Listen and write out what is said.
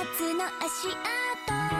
夏の足跡